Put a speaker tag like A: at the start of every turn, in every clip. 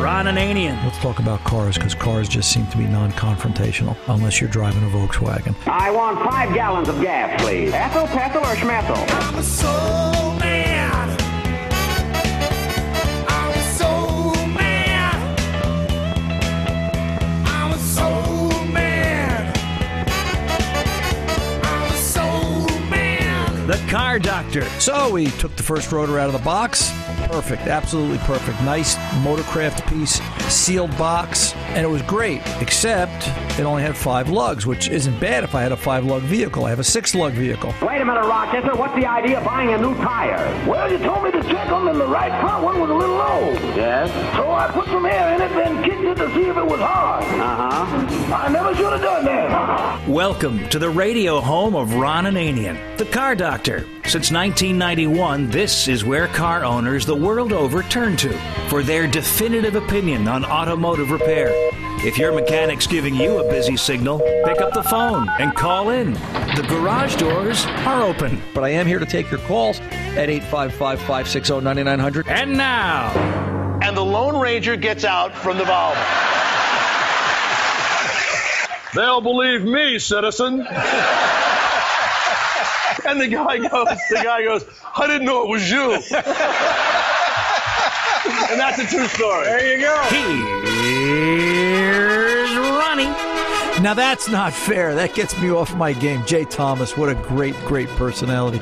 A: Ron Ananian.
B: Let's talk about cars because cars just seem to be non confrontational unless you're driving a Volkswagen.
C: I want five gallons of gas, please. Ethel, Pethel, or Schmethel?
D: I'm a soul man. I'm a soul man. I'm a soul man. I'm a soul man.
A: The Car Doctor.
B: So we took the first rotor out of the box. Perfect, absolutely perfect. Nice motorcraft piece, sealed box, and it was great, except it only had five lugs, which isn't bad if I had a five lug vehicle. I have a six lug vehicle.
C: Wait a minute, Rochester. What's the idea of buying a new tire?
E: Well, you told me to check them, and the right front one was a little low.
C: Yes.
E: So I put some air in it, then kicked it to see if it was hard.
C: Uh-huh.
E: I never should have done that.
A: Welcome to the radio home of Ron Ananian, the Car Doctor. Since 1991, this is where car owners the world over turn to for their definitive opinion on automotive repair. If your mechanic's giving you a busy signal, pick up the phone and call in. The garage doors are open.
B: But I am here to take your calls at 855 560 9900.
A: And now,
F: and the Lone Ranger gets out from the valve.
G: They'll believe me, citizen.
F: And the guy goes, the guy goes, I didn't know it was you. and that's a true story.
G: There you go.
A: here's Ronnie.
B: Now that's not fair. That gets me off my game. Jay Thomas, what a great, great personality.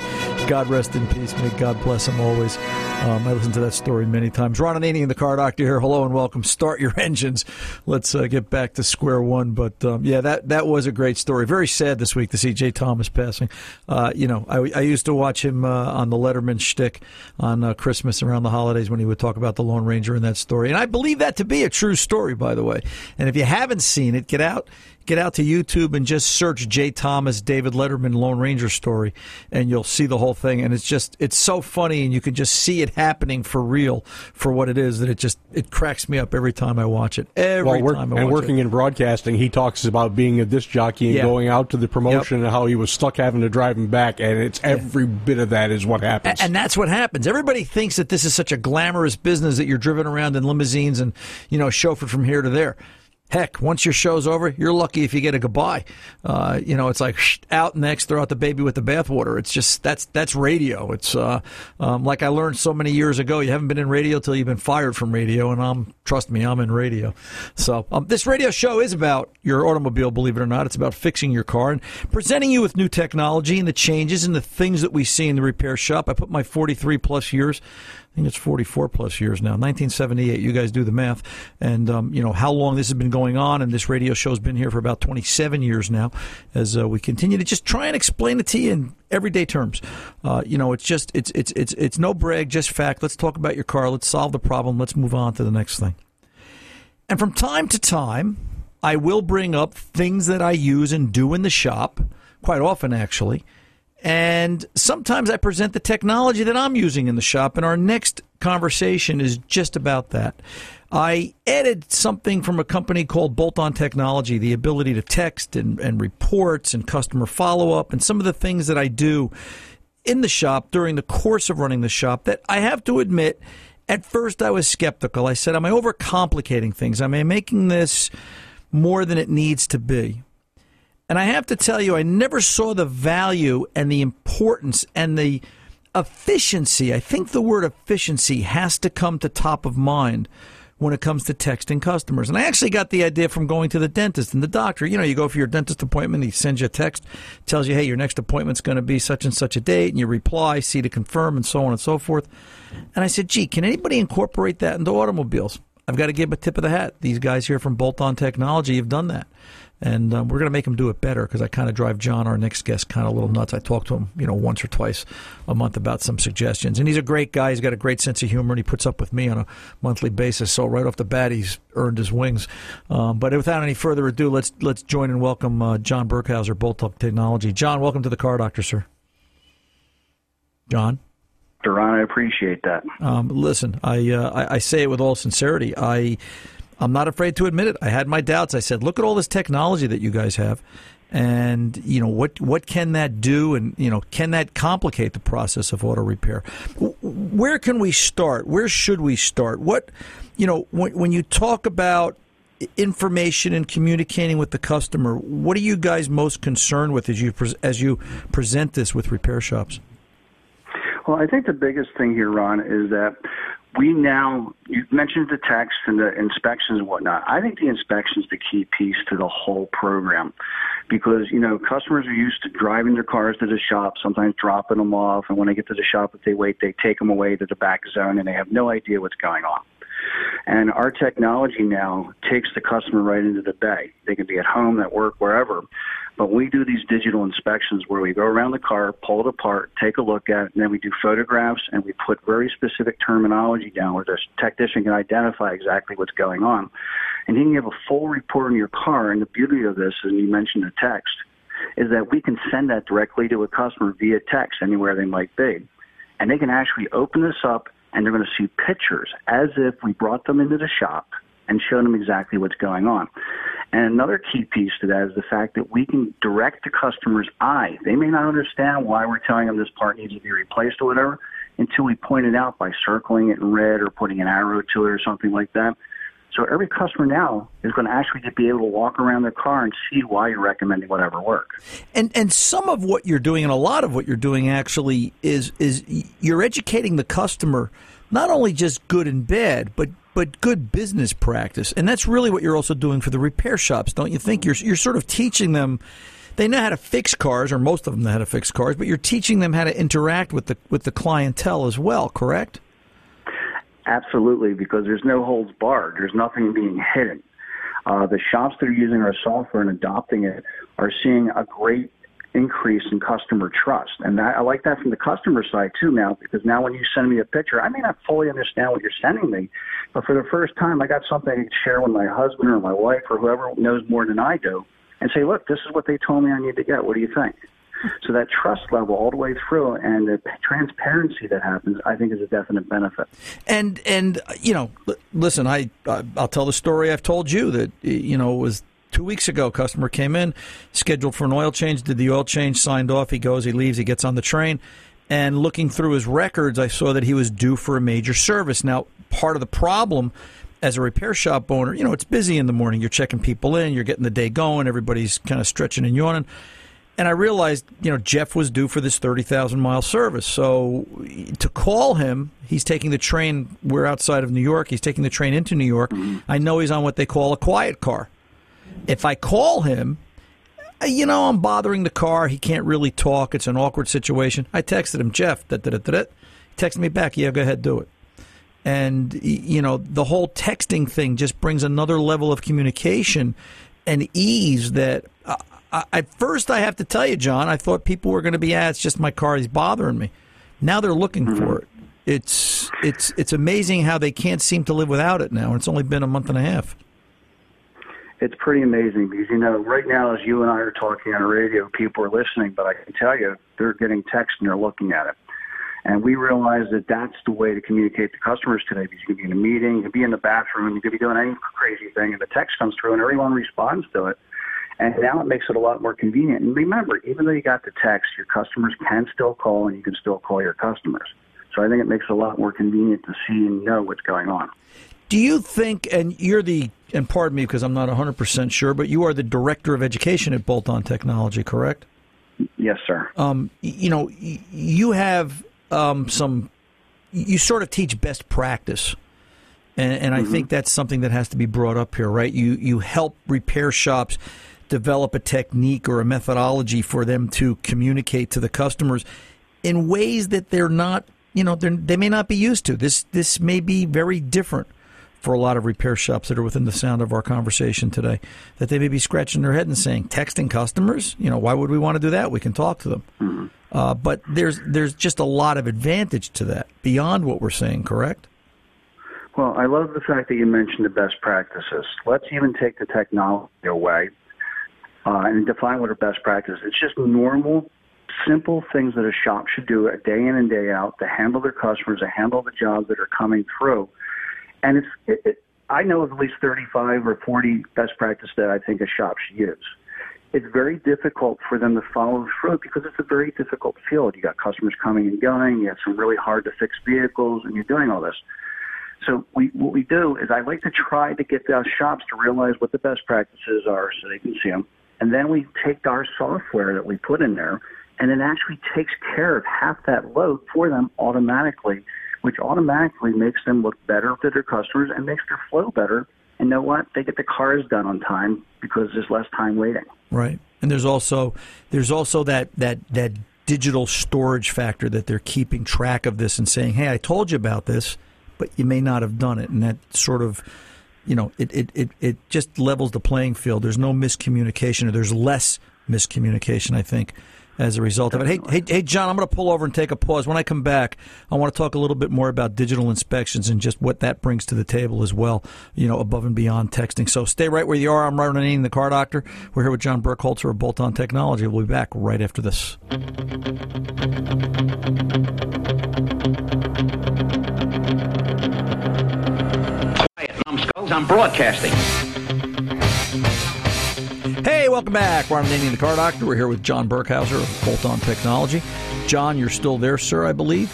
B: God rest in peace. May God bless him always. Um, I listened to that story many times. Ron in the car doctor here. Hello and welcome. Start your engines. Let's uh, get back to square one. But um, yeah, that that was a great story. Very sad this week to see Jay Thomas passing. Uh, you know, I, I used to watch him uh, on the Letterman shtick on uh, Christmas around the holidays when he would talk about the Lone Ranger in that story, and I believe that to be a true story, by the way. And if you haven't seen it, get out get out to YouTube and just search Jay Thomas, David Letterman, Lone Ranger story, and you'll see the whole thing. And it's just, it's so funny, and you can just see it happening for real for what it is. That it just, it cracks me up every time I watch it. Every
G: Well,
B: time I
G: and working
B: it.
G: in broadcasting, he talks about being a disc jockey and
B: Yeah.
G: going out to the promotion and how he was stuck having to drive him back, and it's every bit of that is what happens.
B: And that's what happens. Everybody thinks that this is such a glamorous business that you're driven around in limousines and, you know, chauffeured from here to there. Heck, once your show's over, you're lucky if you get a goodbye. Uh, you know, it's like shh, out next, throw out the baby with the bathwater. It's just that's that's radio. It's uh, um, like I learned so many years ago. You haven't been in radio till you've been fired from radio, and I'm trust me, I'm in radio. So um, this radio show is about your automobile. Believe it or not, it's about fixing your car and presenting you with new technology and the changes and the things that we see in the repair shop. I put my 43 plus years. Think it's 44 plus years now. 1978. You guys do the math, and um, you know how long this has been going on. And this radio show's been here for about 27 years now. As uh, we continue to just try and explain it to you in everyday terms. Uh, you know, it's just it's it's it's it's no brag, just fact. Let's talk about your car. Let's solve the problem. Let's move on to the next thing. And from time to time, I will bring up things that I use and do in the shop, quite often actually. And sometimes I present the technology that I'm using in the shop, and our next conversation is just about that. I added something from a company called Bolt On Technology, the ability to text and, and reports and customer follow up, and some of the things that I do in the shop during the course of running the shop that I have to admit, at first I was skeptical. I said, Am I overcomplicating things? Am I making this more than it needs to be? And I have to tell you, I never saw the value and the importance and the efficiency. I think the word efficiency has to come to top of mind when it comes to texting customers. And I actually got the idea from going to the dentist and the doctor. You know, you go for your dentist appointment, he sends you a text, tells you, hey, your next appointment's going to be such and such a date, and you reply, see to confirm, and so on and so forth. And I said, gee, can anybody incorporate that into automobiles? I've got to give a tip of the hat. These guys here from Bolt On Technology have done that. And um, we're going to make him do it better because I kind of drive John, our next guest, kind of a little nuts. I talk to him, you know, once or twice a month about some suggestions. And he's a great guy. He's got a great sense of humor, and he puts up with me on a monthly basis. So right off the bat, he's earned his wings. Um, but without any further ado, let's let's join and welcome uh, John Burkhauser, Bolt On Technology. John, welcome to the Car Doctor, sir. John.
H: Duran, I appreciate that.
B: Um, listen, I, uh, I I say it with all sincerity. I I'm not afraid to admit it. I had my doubts. I said, look at all this technology that you guys have, and you know what what can that do? And you know can that complicate the process of auto repair? Where can we start? Where should we start? What you know when, when you talk about information and communicating with the customer what are you guys most concerned with as you pres as you present this with repair shops?
H: Well, I think the biggest thing here, Ron, is that we now, you mentioned the text and the inspections and whatnot. I think the inspection is the key piece to the whole program because, you know, customers are used to driving their cars to the shop, sometimes dropping them off. And when they get to the shop, if they wait, they take them away to the back zone and they have no idea what's going on. And our technology now takes the customer right into the bay. They can be at home, at work, wherever. But we do these digital inspections where we go around the car, pull it apart, take a look at it, and then we do photographs and we put very specific terminology down where the technician can identify exactly what's going on. And you can give a full report on your car. And the beauty of this, and you mentioned the text, is that we can send that directly to a customer via text anywhere they might be. And they can actually open this up and they're going to see pictures as if we brought them into the shop and showed them exactly what's going on. And another key piece to that is the fact that we can direct the customer's eye. They may not understand why we're telling them this part needs to be replaced or whatever until we point it out by circling it in red or putting an arrow to it or something like that. So every customer now is going to actually be able to walk around their car and see why you're recommending whatever work.
B: And and some of what you're doing, and a lot of what you're doing, actually is is you're educating the customer not only just good and bad, but but good business practice, and that's really what you're also doing for the repair shops, don't you think? You're you're sort of teaching them. They know how to fix cars, or most of them know how to fix cars, but you're teaching them how to interact with the with the clientele as well. Correct?
H: Absolutely, because there's no holds barred. There's nothing being hidden. Uh, the shops that are using our software and adopting it are seeing a great increase in customer trust. And that, I like that from the customer side too now, because now when you send me a picture, I may not fully understand what you're sending me, but for the first time, I got something can share with my husband or my wife or whoever knows more than I do and say, look, this is what they told me I need to get. What do you think? So that trust level all the way through and the transparency that happens, I think, is a definite benefit.
B: And and you know, listen, I I'll tell the story I've told you that you know it was two weeks ago. Customer came in, scheduled for an oil change, did the oil change, signed off. He goes, he leaves, he gets on the train, and looking through his records, I saw that he was due for a major service. Now, part of the problem. As a repair shop owner, you know, it's busy in the morning. You're checking people in, you're getting the day going, everybody's kind of stretching and yawning. And I realized, you know, Jeff was due for this 30,000 mile service. So to call him, he's taking the train. We're outside of New York. He's taking the train into New York. I know he's on what they call a quiet car. If I call him, you know, I'm bothering the car. He can't really talk. It's an awkward situation. I texted him, Jeff, da da da da. He texted me back, yeah, go ahead, do it. And, you know, the whole texting thing just brings another level of communication and ease that uh, I, at first I have to tell you, John, I thought people were going to be, ah, it's just my car. He's bothering me. Now they're looking for it. It's it's it's amazing how they can't seem to live without it now. And it's only been a month and a half.
H: It's pretty amazing because, you know, right now, as you and I are talking on the radio, people are listening, but I can tell you they're getting text and they're looking at it. And we realize that that's the way to communicate to customers today because you can be in a meeting, you can be in the bathroom, you could be doing any crazy thing, and the text comes through and everyone responds to it. And now it makes it a lot more convenient. And remember, even though you got the text, your customers can still call and you can still call your customers. So I think it makes it a lot more convenient to see and know what's going on.
B: Do you think, and you're the, and pardon me because I'm not 100% sure, but you are the director of education at Bolt On Technology, correct?
H: Yes, sir.
B: Um, you know, you have um, some, you sort of teach best practice. And, and I think that's something that has to be brought up here, right? You, you help repair shops develop a technique or a methodology for them to communicate to the customers in ways that they're not, you know, they're, they may not be used to. This, this may be very different for a lot of repair shops that are within the sound of our conversation today that they may be scratching their head and saying texting customers? You know why would we want to do that? We can talk to them. Uh, but there's there's just a lot of advantage to that beyond what we're saying correct?
H: Well, I love the fact that you mentioned the best practices. Let's even take the technology away uh, and define what are best practices. It's just normal, simple things that a shop should do day in and day out to handle their customers, to handle the jobs that are coming through. And it's, it, it, I know of at least 35 or 40 best practices that I think a shop should use. it's very difficult for them to follow through because it's a very difficult field. You got customers coming and going. You have some really hard to fix vehicles, and you're doing all this. So we, what we do is I like to try to get those shops to realize what the best practices are so they can see them. And then we take our software that we put in there and it actually takes care of half that load for them automatically, which automatically makes them look better to their customers and makes their flow better. And know what? They get the cars done on time because there's less time waiting.
B: Right. And there's also there's also that that that digital storage factor that they're keeping track of this and saying, "Hey, I told you about this, but you may not have done it." And that sort of you know, it, it, it, it just levels the playing field. There's no miscommunication, or there's less miscommunication, I think, as a result of it. Hey, hey, hey, John, I'm going to pull over and take a pause. When I come back, I want to talk a little bit more about digital inspections and just what that brings to the table as well, you know, above and beyond texting. So stay right where you are. I'm Ron Ananian, the car doctor. We're here with John Burkhauser of Bolt On Technology. We'll be back right after this.
C: Numbskulls, I'm broadcasting.
B: Hey, welcome back. Ron Ananian, the car doctor. We're here with John Burkhauser of Bolt On Technology. John, you're still there, sir, I believe.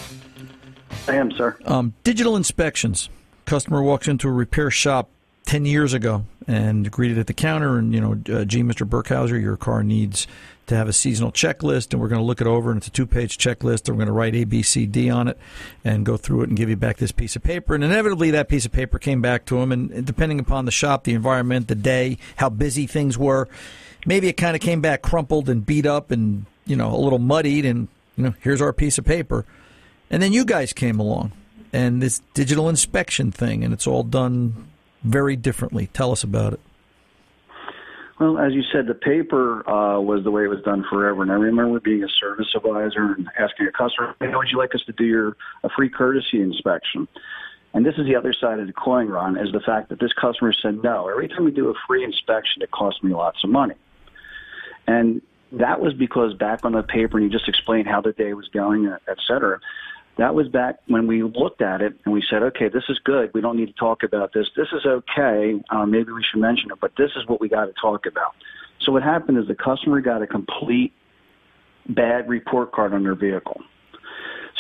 H: I am, sir.
B: Um, digital inspections. Customer walks into a repair shop 10 years ago and greeted at the counter and, you know, uh, gee, Mr. Burkhauser, your car needs to have a seasonal checklist and we're going to look it over and it's a two-page checklist and we're going to write A, B, C, D on it and go through it and give you back this piece of paper. And inevitably that piece of paper came back to him and depending upon the shop, the environment, the day, how busy things were, maybe it kind of came back crumpled and beat up and, you know, a little muddied and, you know, here's our piece of paper. And then you guys came along and this digital inspection thing and it's all done very differently. Tell us about it.
H: Well, as you said, the paper uh, was the way it was done forever. And I remember being a service advisor and asking a customer, hey, would you like us to do your a free courtesy inspection? And this is the other side of the coin, Ron, is the fact that this customer said no. Every time we do a free inspection, it costs me lots of money. And that was because back on the paper, and you just explained how the day was going, et cetera, that was back when we looked at it and we said, okay, this is good. We don't need to talk about this. This is okay. Uh, maybe we should mention it, but this is what we got to talk about. So what happened is the customer got a complete bad report card on their vehicle.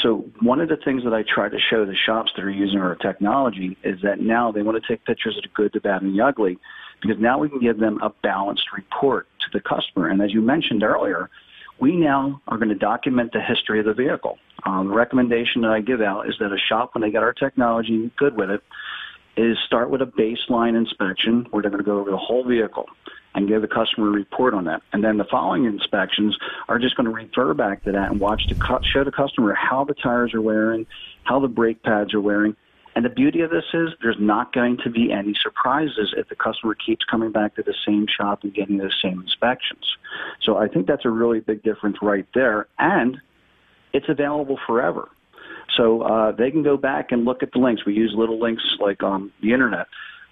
H: So one of the things that I try to show the shops that are using our technology is that now they want to take pictures of the good, the bad, and the ugly, because now we can give them a balanced report to the customer. And as you mentioned earlier, we now are going to document the history of the vehicle. Um, the recommendation that I give out is that a shop, when they get our technology good with it, is start with a baseline inspection where they're going to go over the whole vehicle and give the customer a report on that. And then the following inspections are just going to refer back to that and watch to show the customer how the tires are wearing, how the brake pads are wearing. And the beauty of this is there's not going to be any surprises if the customer keeps coming back to the same shop and getting the same inspections. So I think that's a really big difference right there. And it's available forever. So uh, they can go back and look at the links. We use little links like on the internet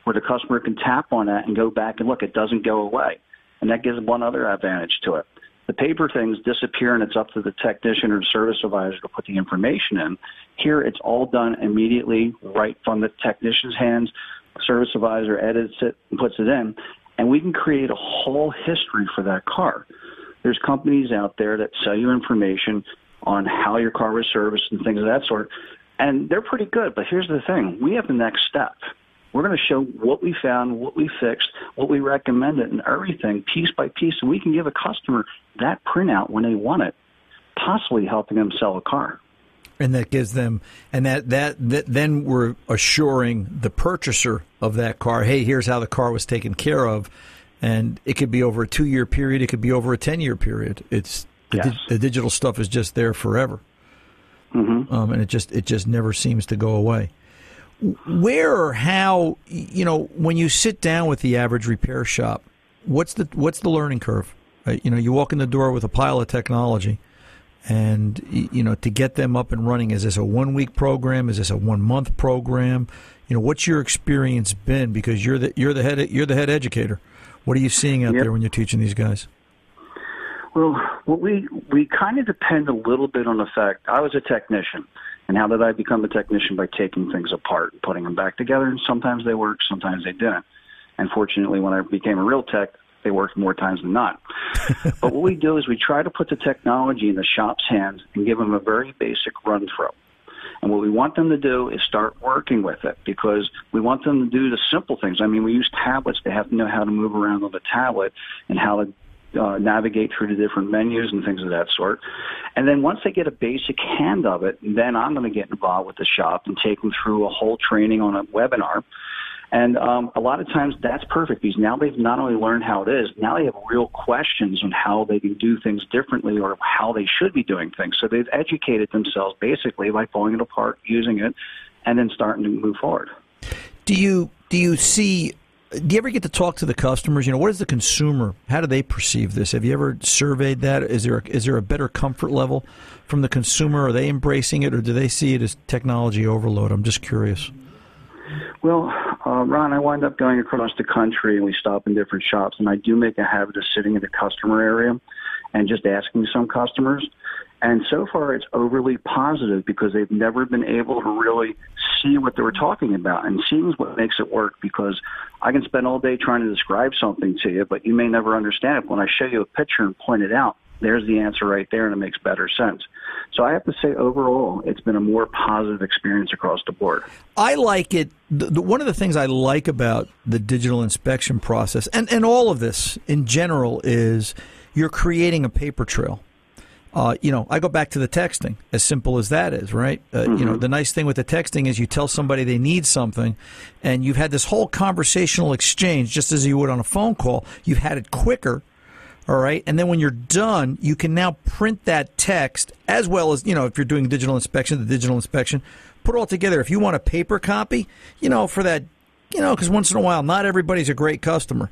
H: where the customer can tap on that and go back and look. It doesn't go away. And that gives one other advantage to it. The paper things disappear and it's up to the technician or service advisor to put the information in. Here it's all done immediately right from the technician's hands. Service advisor edits it and puts it in. And we can create a whole history for that car. There's companies out there that sell you information on how your car was serviced and things of that sort. And they're pretty good. But here's the thing we have the next step. We're going to show what we found, what we fixed, what we recommended, and everything piece by piece. And we can give a customer that printout when they want it, possibly helping them sell a car.
B: And that gives them, and that, that, that then we're assuring the purchaser of that car, hey, here's how the car was taken care of. And it could be over a two year period, it could be over a 10 year period. It's the,
H: Yes.
B: di- the digital stuff is just there forever,
H: Mm-hmm.
B: um, and it just it just never seems to go away. Where or how you know when you sit down with the average repair shop, what's the what's the learning curve? Uh, you know, you walk in the door with a pile of technology, and you know to get them up and running. Is this a one week program? Is this a one month program? You know, what's your experience been? Because you're the you're the head you're the head educator. What are you seeing out
H: Yep.
B: there when you're teaching these guys?
H: Well, what we we kind of depend a little bit on the fact I was a technician, and how did I become a technician by taking things apart and putting them back together? And sometimes they worked, sometimes they didn't. And fortunately, when I became a real tech, they work more times than not. but what we do is we try to put the technology in the shop's hands and give them a very basic run through. And what we want them to do is start working with it because we want them to do the simple things. I mean, we use tablets. They have to know how to move around on the tablet and how to uh, navigate through the different menus and things of that sort. And then once they get a basic hand of it, then I'm going to get involved with the shop and take them through a whole training on a webinar. And um, a lot of times that's perfect because now they've not only learned how it is, now they have real questions on how they can do things differently or how they should be doing things. So they've educated themselves basically by pulling it apart, using it, and then starting to move forward.
B: Do you do you see? Do you ever get to talk to the customers? You know, what is the consumer? How do they perceive this? Have you ever surveyed that? Is there a, is there a better comfort level from the consumer? Are they embracing it, or do they see it as technology overload? I'm just curious.
H: Well, uh, Ron, I wind up going across the country and we stop in different shops, and I do make a habit of sitting in the customer area and just asking some customers. And so far, it's overly positive because they've never been able to really see what they were talking about. And seeing is what makes it work because I can spend all day trying to describe something to you, but you may never understand it. When I show you a picture and point it out, there's the answer right there, and it makes better sense. So I have to say, overall, it's been a more positive experience across the board.
B: I like it. The, the, one of the things I like about the digital inspection process and, and all of this in general is you're creating a paper trail. Uh, you know, I go back to the texting, as simple as that is, right? Uh, mm-hmm. You know, the nice thing with the texting is you tell somebody they need something, and you've had this whole conversational exchange just as you would on a phone call. You've had it quicker all right. And then when you're done, you can now print that text as well as, you know, if you're doing digital inspection, the digital inspection, put it all together. If you want a paper copy, you know, for that, you know, because once in a while, not everybody's a great customer.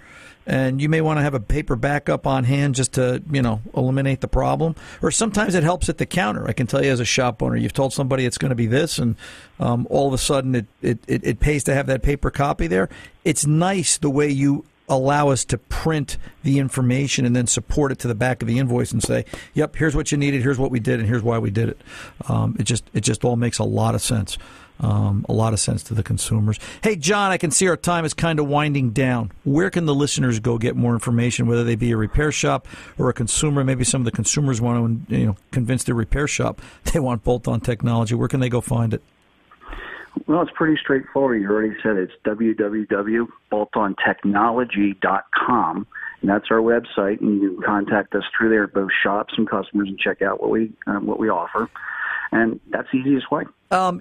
B: And you may want to have a paper backup on hand just to, you know, eliminate the problem. Or sometimes it helps at the counter. I can tell you as a shop owner, you've told somebody it's going to be this, and um, all of a sudden it, it, it, it pays to have that paper copy there. It's nice the way you allow us to print the information and then support it to the back of the invoice and say, "Yep, here's what you needed, here's what we did, and here's why we did it." Um, it just it just all makes a lot of sense. Um, a lot of sense to the consumers. Hey, John, I can see our time is kind of winding down. Where can the listeners go get more information, whether they be a repair shop or a consumer? Maybe some of the consumers want to you know convince their repair shop they want bolt-on technology. Where can they go find it?
H: Well, it's pretty straightforward. You already said it. it's www.boltontechnology.com, and that's our website. And you can contact us through there, both shops and customers, and check out what we uh, what we offer. And that's the easiest way.
B: Um,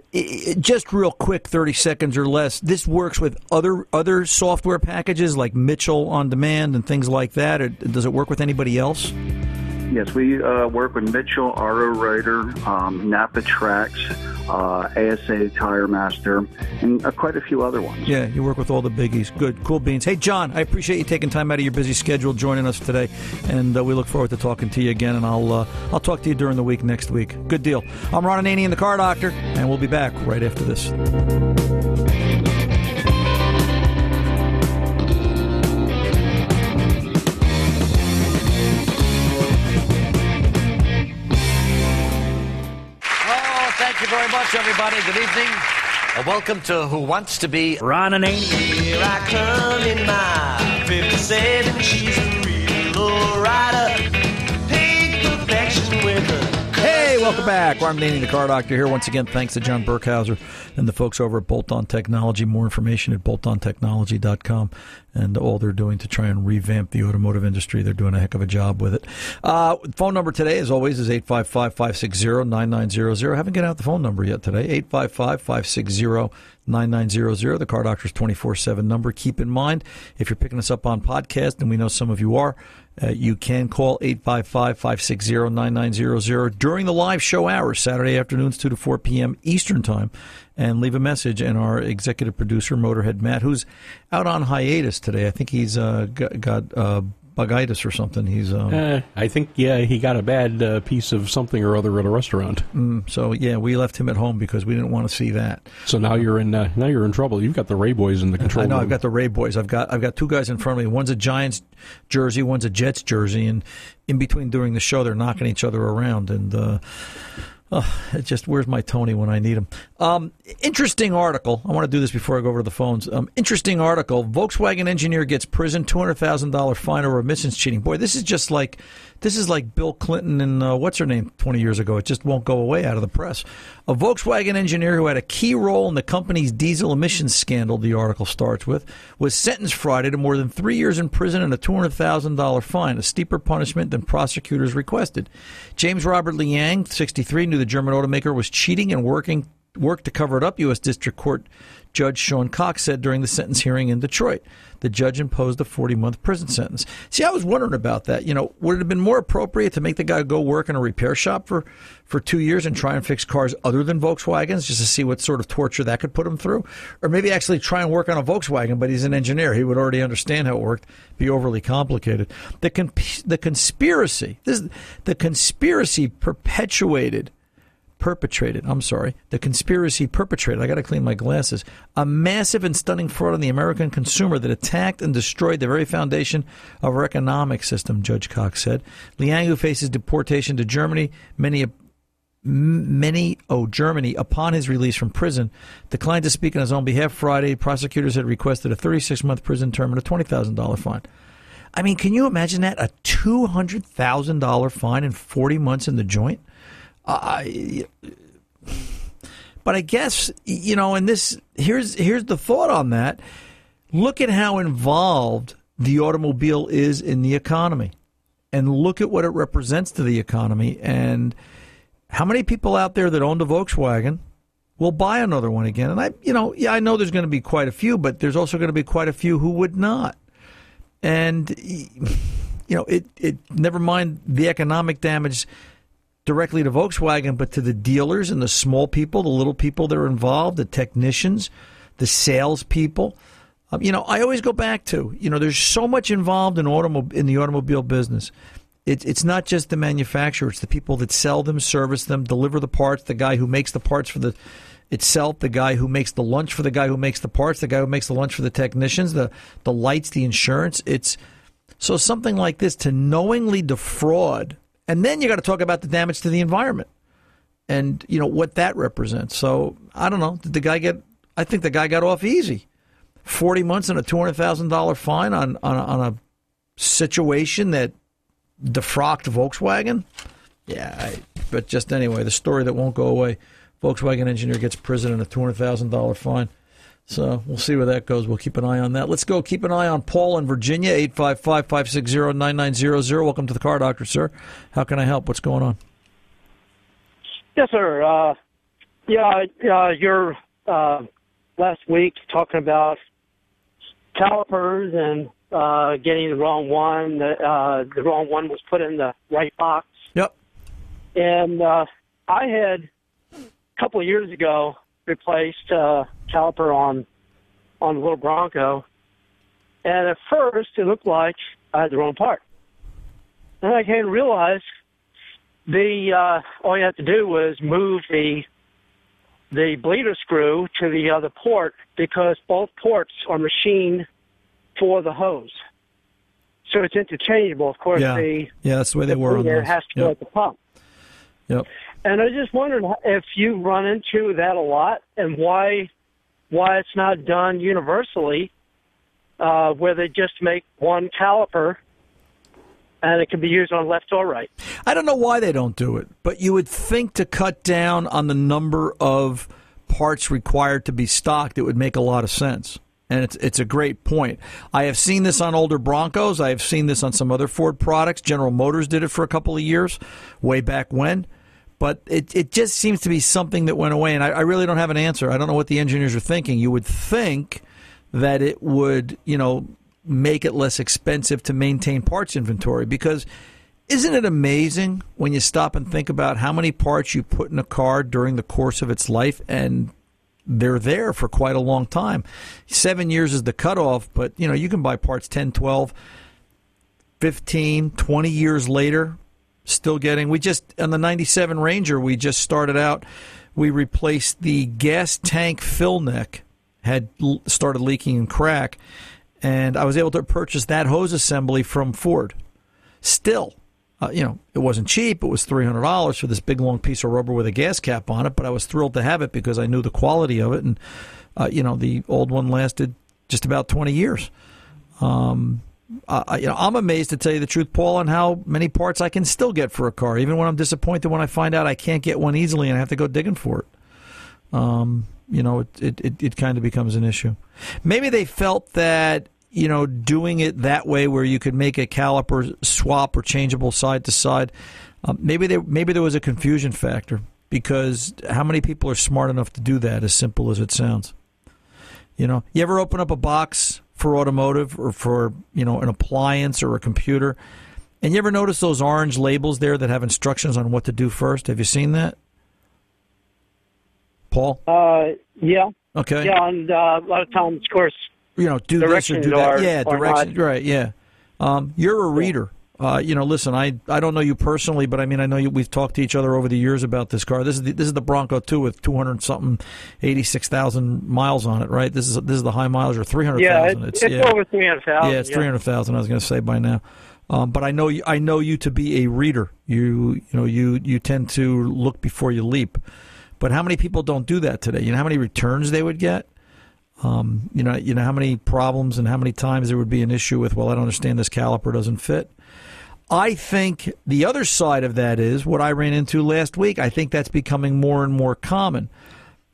B: just real quick, thirty seconds or less. This works with other other software packages like Mitchell on Demand and things like that. Or does it work with anybody else?
H: Yes, we uh, work with Mitchell, R.O. Writer, um, NAPA TRACS, uh, ASA Tire Master, and uh, quite a few other ones.
B: Yeah, you work with all the biggies. Good, cool beans. Hey, John, I appreciate you taking time out of your busy schedule joining us today, and uh, we look forward to talking to you again. And I'll uh, I'll talk to you during the week next week. Good deal. I'm Ron Ananian, the Car Doctor, and we'll be back right after this.
I: Everybody. Good evening. Uh, welcome to Who Wants to Be
A: Ron and Amy.
D: Here I come in my 57. She's a real rider. Perfection with her.
B: Welcome back. Ron Ananian, the Car Doctor here once again. Thanks to John Burkhauser and the folks over at Bolt On Technology. More information at boltontechnology.com and all they're doing to try and revamp the automotive industry. They're doing a heck of a job with it. Uh, phone number today, as always, is 855 560 9900. Haven't get out the phone number yet today. 855 560 9900. The Car Doctor's 24 7 number. Keep in mind, if you're picking us up on podcast, and we know some of you are, uh, you can call 855 560 9900 during the live show hours, Saturday afternoons, 2 to 4 p.m. Eastern Time, and leave a message. And our executive producer, Motorhead Matt, who's out on hiatus today, I think he's uh, got, got uh, bugitis or something. He's. Um,
G: uh, I think yeah, he got a bad uh, piece of something or other at a restaurant.
B: Mm, so yeah, we left him at home because we didn't want to see that.
G: So now you're in uh, now you're in trouble. You've got the Ray boys in the control.
B: I know.
G: room.
B: I've got the Ray boys. I've got I've got two guys in front of me. One's a Giants jersey. One's a Jets jersey. And in between during the show, they're knocking each other around and. Oh, it just where's my Tony when I need him? Um, interesting article. I want to do this before I go over to the phones. Um, interesting article. Volkswagen engineer gets prison, two hundred thousand dollar fine over emissions cheating. Boy, this is just like this is like Bill Clinton and uh, what's her name twenty years ago. It just won't go away out of the press. A Volkswagen engineer who had a key role in the company's diesel emissions scandal. The article starts with was sentenced Friday to more than three years in prison and a two hundred thousand dollar fine, a steeper punishment than prosecutors requested. James Robert Liang, sixty three, knew the German automaker was cheating and working worked to cover it up, U.S. District Court Judge Sean Cox said during the sentence hearing in Detroit. The judge imposed a 40 month prison sentence. See, I was wondering about that. You know, would it have been more appropriate to make the guy go work in a repair shop for, for two years and try and fix cars other than Volkswagens just to see what sort of torture that could put him through? Or maybe actually try and work on a Volkswagen, but he's an engineer. He would already understand how it worked, be overly complicated. The, con- the conspiracy, this, the conspiracy perpetuated perpetrated, I'm sorry, the conspiracy perpetrated, I got to clean my glasses, a massive and stunning fraud on the American consumer that attacked and destroyed the very foundation of our economic system, Judge Cox said. Liang, who faces deportation to Germany, many many oh Germany upon his release from prison declined to speak on his own behalf Friday. Prosecutors had requested a 36 month prison term and a $20,000 fine. I mean can you imagine that? A $200,000 fine and 40 months in the joint But I guess you know, and this here's here's the thought on that. Look at how involved the automobile is in the economy, and look at what it represents to the economy, and how many people out there that owned a Volkswagen will buy another one again. And I, you know, yeah, I know there's going to be quite a few, but there's also going to be quite a few who would not. And you know, it it never mind the economic damage directly to Volkswagen, but to the dealers and the small people, the little people that are involved, the technicians, the salespeople. Um, you know, I always go back to you know, there's so much involved in automo- in the automobile business. It, it's not just the manufacturer; it's the people that sell them, service them, deliver the parts. The guy who makes the parts for the itself, the guy who makes the lunch for the guy who makes the parts, the guy who makes the lunch for the technicians, the the lights, the insurance. It's so something like this to knowingly defraud and then you got to talk about the damage to the environment and, you know, what that represents. So I don't know. Did the guy get, I think the guy got off easy. 40 months and a $200,000 fine on, on, on a situation that defrocked Volkswagen. Yeah, I, but just anyway, the story that won't go away. Volkswagen engineer gets prison and a $200,000 fine. So we'll see where that goes. We'll keep an eye on that. Let's go keep an eye on Paul in Virginia, 855 560 9900. Welcome to the car doctor, sir. How can I help? What's going on?
J: Yes, sir. Uh, yeah, uh, you're uh, last week talking about calipers and uh, getting the wrong one. The, uh, the wrong one was put in the right box.
B: Yep.
J: And uh, I had a couple of years ago replaced uh, caliper on on the little Bronco, and at first it looked like I had the wrong part. Then I came to realize the uh, all you had to do was move the the bleeder screw to the other port because both ports are machined for the hose. So it's interchangeable. Of course,
B: yeah.
J: the
B: yeah, that's the way they
J: the
B: were on those.
J: has to
B: Yep.
J: go at the pump.
B: Yep.
J: And I just wondered if you run into that a lot and why why it's not done universally, uh, where they just make one caliper and it can be used on left or right.
B: I don't know why they don't do it, but you would think to cut down on the number of parts required to be stocked, it would make a lot of sense. And it's it's a great point. I have seen this on older Broncos. I have seen this on some other Ford products. General Motors did it for a couple of years, way back when. But it, it just seems to be something that went away, and I, I really don't have an answer. I don't know what the engineers are thinking. You would think that it would, you know, make it less expensive to maintain parts inventory because isn't it amazing when you stop and think about how many parts you put in a car during the course of its life and they're there for quite a long time. Seven years is the cutoff, but you know, you can buy parts 10, 12, 15, 20 years later, still getting. We just, on the 97 Ranger, we just started out, we replaced the gas tank fill neck, had started leaking and crack, and I was able to purchase that hose assembly from Ford. Still, Uh, you know, it wasn't cheap. It was three hundred dollars for this big long piece of rubber with a gas cap on it. But I was thrilled to have it because I knew the quality of it, and uh, you know, the old one lasted just about twenty years. Um, I, you know, I'm amazed to tell you the truth, Paul, on how many parts I can still get for a car, even when I'm disappointed when I find out I can't get one easily and I have to go digging for it. Um, you know, it, it, it, it kind of becomes an issue. Maybe they felt that you know, doing it that way where you could make a caliper swap or changeable side to side, um, maybe there maybe there was a confusion factor because how many people are smart enough to do that? As simple as it sounds, you know. You ever open up a box for automotive or for you know an appliance or a computer, and you ever notice those orange labels there that have instructions on what to do first? Have you seen that, Paul?
J: Uh, yeah.
B: Okay.
J: Yeah, and uh, a lot of times, of course,
B: you know, do this or do that.
J: Are,
B: yeah, directions. Right. Yeah. Um, you're a reader. Uh, you know, listen, I I don't know you personally, but I mean, I know you, we've talked to each other over the years about this car. This is the, this is the Bronco two with two hundred something, eighty six thousand miles on it, right? This is this is the high mileage or three hundred thousand.
J: Yeah, it's, it's yeah. over three hundred thousand.
B: Yeah, it's three hundred thousand. I was going to say by now. Um, but I know you, I know you to be a reader. You you know you you tend to look before you leap. But how many people don't do that today? You know how many returns they would get? Um, you know, you know how many problems and how many times there would be an issue with. Well, I don't understand this caliper doesn't fit. I think the other side of that is what I ran into last week. I think that's becoming more and more common.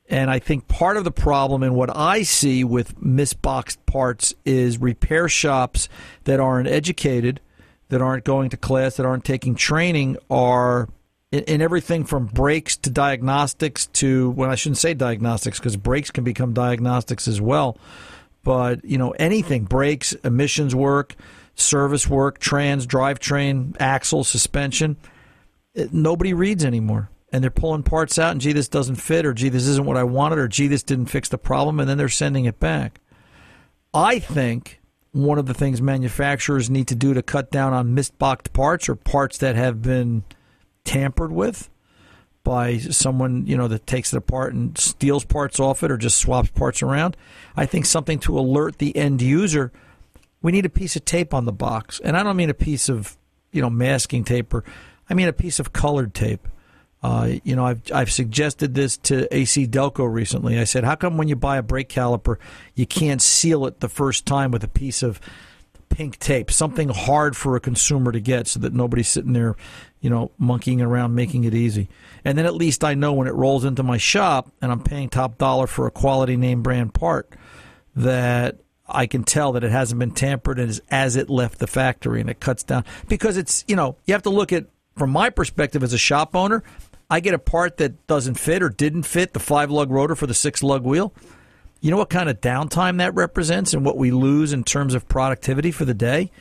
B: And I think part of the problem and what I see with misboxed parts is repair shops that aren't educated, that aren't going to class, that aren't taking training, are in, in everything from brakes to diagnostics to well, I shouldn't say diagnostics because brakes can become diagnostics as well. But you know anything brakes, emissions work, service work, trans, drivetrain, axle, suspension. It, nobody reads anymore and they're pulling parts out and gee this doesn't fit or gee this isn't what I wanted or gee this didn't fix the problem and then they're sending it back. I think one of the things manufacturers need to do to cut down on misboxed parts or parts that have been tampered with by someone you know that takes it apart and steals parts off it or just swaps parts around. I think something to alert the end user. We need a piece of tape on the box, and I don't mean a piece of you know masking tape or I mean a piece of colored tape. Uh, you know, I've I've suggested this to AC Delco recently. I said, how come when you buy a brake caliper, you can't seal it the first time with a piece of pink tape, something hard for a consumer to get, so that nobody's sitting there, you know, monkeying around making it easy. And then at least I know when it rolls into my shop and I'm paying top dollar for a quality name brand part that I can tell that it hasn't been tampered is as it left the factory and it cuts down because it's, you know, you have to look at from my perspective as a shop owner, I get a part that doesn't fit or didn't fit the five lug rotor for the six lug wheel. You know what kind of downtime that represents and what we lose in terms of productivity for the day?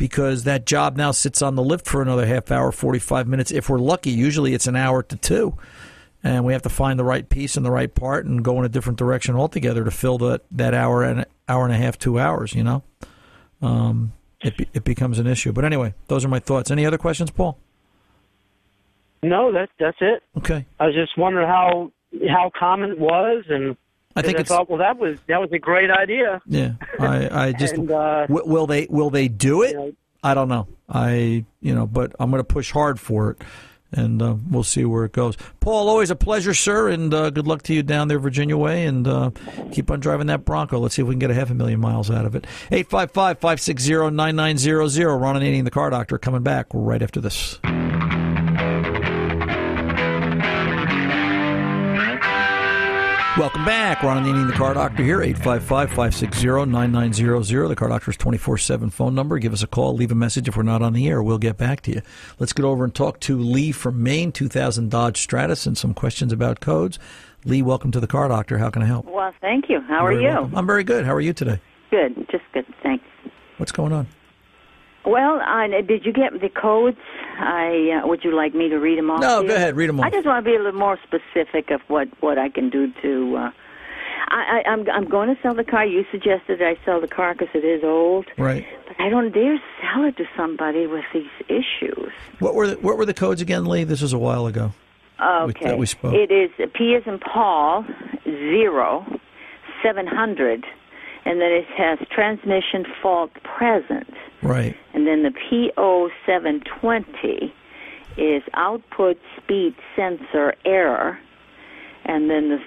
B: because that job now sits on the lift for another half hour, 45 minutes. If we're lucky, usually it's an hour to two. And we have to find the right piece and the right part and go in a different direction altogether to fill that, that hour and hour and a half, two hours, you know? Um, it, be, it becomes an issue. But anyway, those are my thoughts. Any other questions, Paul?
J: No, that, that's it.
B: Okay.
J: I was just wondering how how common it was and
B: I think
J: I
B: it's,
J: thought, well, that was that was a great idea.
B: Yeah, I, I just
J: and, uh,
B: w- will they will they do it?
J: You know,
B: I don't know. I you know, but I'm going to push hard for it, and uh, we'll see where it goes. Paul, always a pleasure, sir, and uh, good luck to you down there, Virginia way, and uh, keep on driving that Bronco. Let's see if we can get a half a million miles out of it. 855-560-9900. Ron Ananian, the Car Doctor, coming back right after this. Welcome back. Ron Ananian, the Car Doctor here, 855-560-9900. The Car Doctor's 24-7 phone number. Give us a call. Leave a message if we're not on the air. We'll get back to you. Let's get over and talk to Lee from Maine, 2000 Dodge Stratus, and some questions about codes. Lee, welcome to the Car Doctor. How can I help?
K: Well, thank you. How are
B: Very
K: you?
B: welcome. I'm very good. How are you today?
K: Good. Just good. Thanks.
B: What's going on?
K: Well, uh, did you get the codes? I uh, would you like me to read them off?
B: No, go ahead. Read them off.
K: I just want to be a little more specific of what what I can do to. Uh, I, I, I'm I'm going to sell the car. You suggested I sell the car because it is old,
B: Right.
K: but I don't dare sell it to somebody with these issues.
B: What were the, what were the codes again, Lee? This was a while ago.
K: Okay.
B: that we spoke.
K: It is P as in Paul zero seven hundred and then it has transmission fault present.
B: Right.
K: And then the P0720 is output speed sensor error. And then the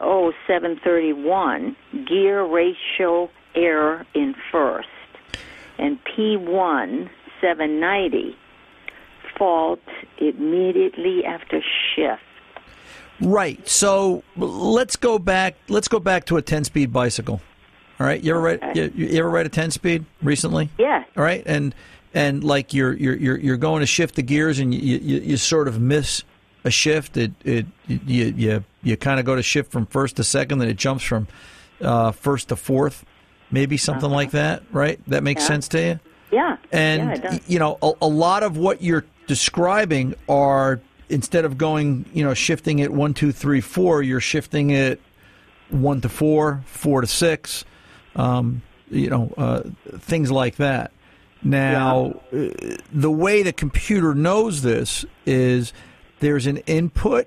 K: P0731, gear ratio error in first. And P1790, fault immediately after shift.
B: Right. So let's go back. Let's go back to a ten-speed bicycle. All right. You ever ride? You, you ever ride a ten-speed recently?
K: Yeah.
B: All right. And and like you're you're you're you're going to shift the gears and you you, you sort of miss a shift. It it you you you kind of go to shift from first to second, then it jumps from uh, first to fourth, maybe something like that. Right. That makes
K: Yeah.
B: sense to you.
K: Yeah.
B: And
K: yeah,
B: you know, a, a lot of what you're describing are instead of going, you know, shifting it one, two, three, four, you're shifting it one to four, four to six, um, you know, uh, things like that. Now, uh, the way the computer knows this is there's an input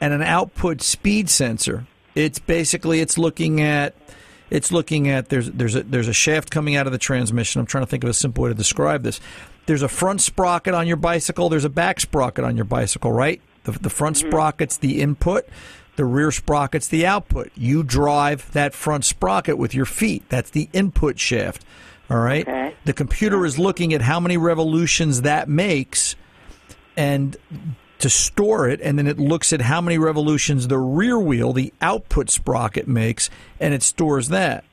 B: and an output speed sensor. It's basically it's looking at it's looking at there's there's a there's a shaft coming out of the transmission. I'm trying to think of a simple way to describe this. There's a front sprocket on your bicycle. There's a back sprocket on your bicycle, right? The, the front sprocket's the input. The rear sprocket's the output. You drive that front sprocket with your feet. That's the input shaft. All right. The computer is looking at how many revolutions that makes and to store it, and then it looks at how many revolutions the rear wheel, the output sprocket, makes, and it stores that.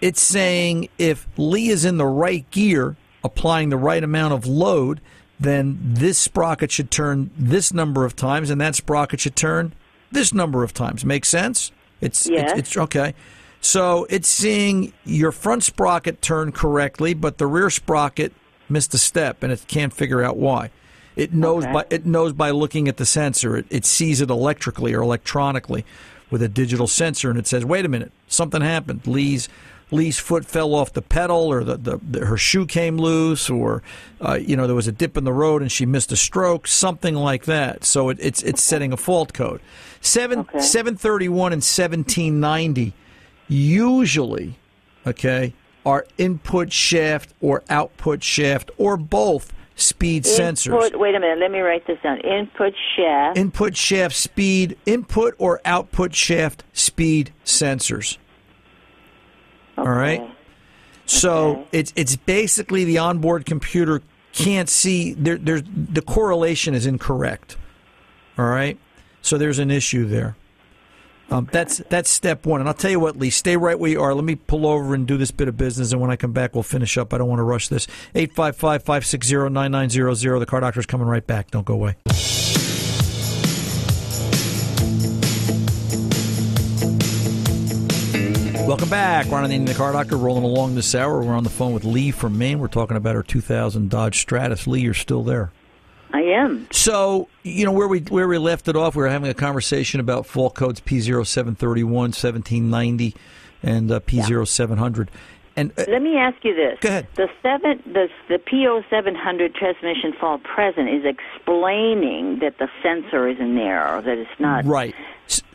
B: It's saying if Lee is in the right gear, applying the right amount of load, then this sprocket should turn this number of times, and that sprocket should turn this number of times. Make sense? It's
K: Yes.
B: it's, it's okay. So it's seeing your front sprocket turn correctly, but the rear sprocket missed a step, and it can't figure out why. It knows
K: Okay.
B: by it knows by looking at the sensor. It, it sees it electrically or electronically with a digital sensor, and it says, "Wait a minute, something happened. Lee's Lee's foot fell off the pedal, or the, the, the her shoe came loose, or uh, you know there was a dip in the road and she missed a stroke, something like that." So it, it's it's setting a fault code. Seven seven thirty one and seventeen ninety usually, okay, are input shaft or output shaft or both speed sensors.
K: Wait a minute, let me write this down. Input shaft.
B: Input shaft speed, input or output shaft speed sensors. All right. So it's it's basically the onboard computer can't see there. There's the correlation is incorrect. All right. So there's an issue there. Um, that's that's step one. And I'll tell you what, Lee, stay right where you are. Let me pull over and do this bit of business, and when I come back, we'll finish up. I don't want to rush this. 855 560 9900. The car doctor's coming right back. Don't go away. Welcome back. Ron and the car doctor, rolling along this hour. We're on the phone with Lee from Maine. We're talking about our 2000 Dodge Stratus. Lee, you're still there.
K: I am.
B: So, you know, where we where we left it off, we were having a conversation about fault codes P0731, 1790, and uh, P0700. And uh,
K: Let me ask you this.
B: Go ahead.
K: The seven, the the PO seven hundred transmission fault present is explaining that the sensor is in error, that it's not
B: right.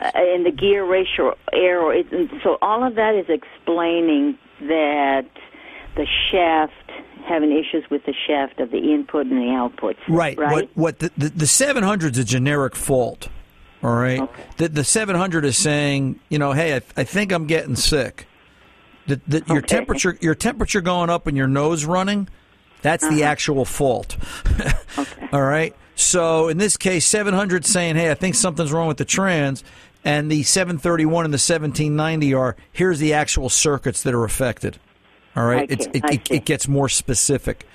K: uh, in the gear ratio error. It, so all of that is explaining that the shaft having issues with the shaft of the input and the output.
B: Right.
K: Right.
B: What what the, the, the 700 is a generic fault. All right. The the 700 is saying, you know, hey, I, I think I'm getting sick. The, the, Your temperature your temperature going up and your nose running, that's the uh-huh. actual fault. okay. All right. So in this case, 700 saying, hey, I think something's wrong with the trans, and the 731 and the 1790 are here's the actual circuits that are affected. All right, it's, it, it, it gets more specific.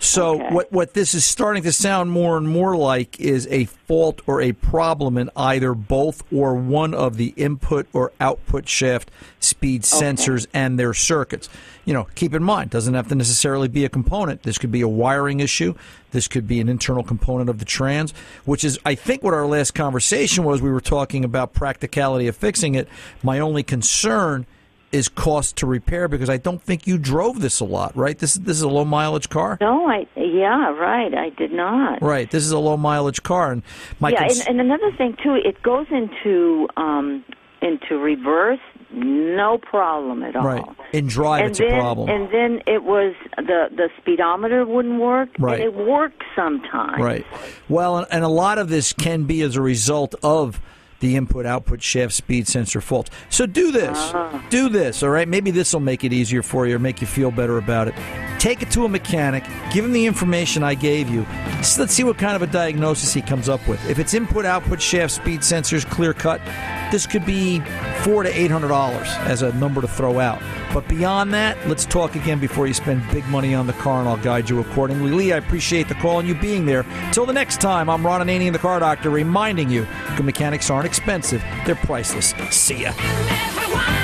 B: So what what this is starting to sound more and more like is a fault or a problem in either both or one of the input or output shaft speed sensors and their circuits. You know, keep in mind, doesn't have to necessarily be a component. This could be a wiring issue. This could be an internal component of the trans, which is I think what our last conversation was. We were talking about practicality of fixing it. My only concern is cost to repair because I don't think you drove this a lot, right? This this is a low mileage car.
K: No, I yeah, right. I did not.
B: Right. This is a low mileage car, and my
K: yeah,
B: cons-
K: and, and another thing too, it goes into um, into reverse no problem at all.
B: Right. In drive,
K: and
B: it's
K: then,
B: a problem.
K: And then it was the the speedometer wouldn't work.
B: Right.
K: It worked sometimes.
B: Right. Well, and, and a lot of this can be as a result of the input output shaft speed sensor fault. So do this.
K: Ah.
B: Do this, all right? Maybe this will make it easier for you or make you feel better about it. Take it to a mechanic, give him the information I gave you. S- Let's see what kind of a diagnosis he comes up with. If it's input output shaft speed sensors clear cut, this could be four to eight hundred dollars as a number to throw out. But beyond that, let's talk again before you spend big money on the car, and I'll guide you accordingly. Lee, I appreciate the call and you being there. Till the next time, I'm Ron Ananian, the Car Doctor, reminding you good mechanics aren't expensive; they're priceless. See ya.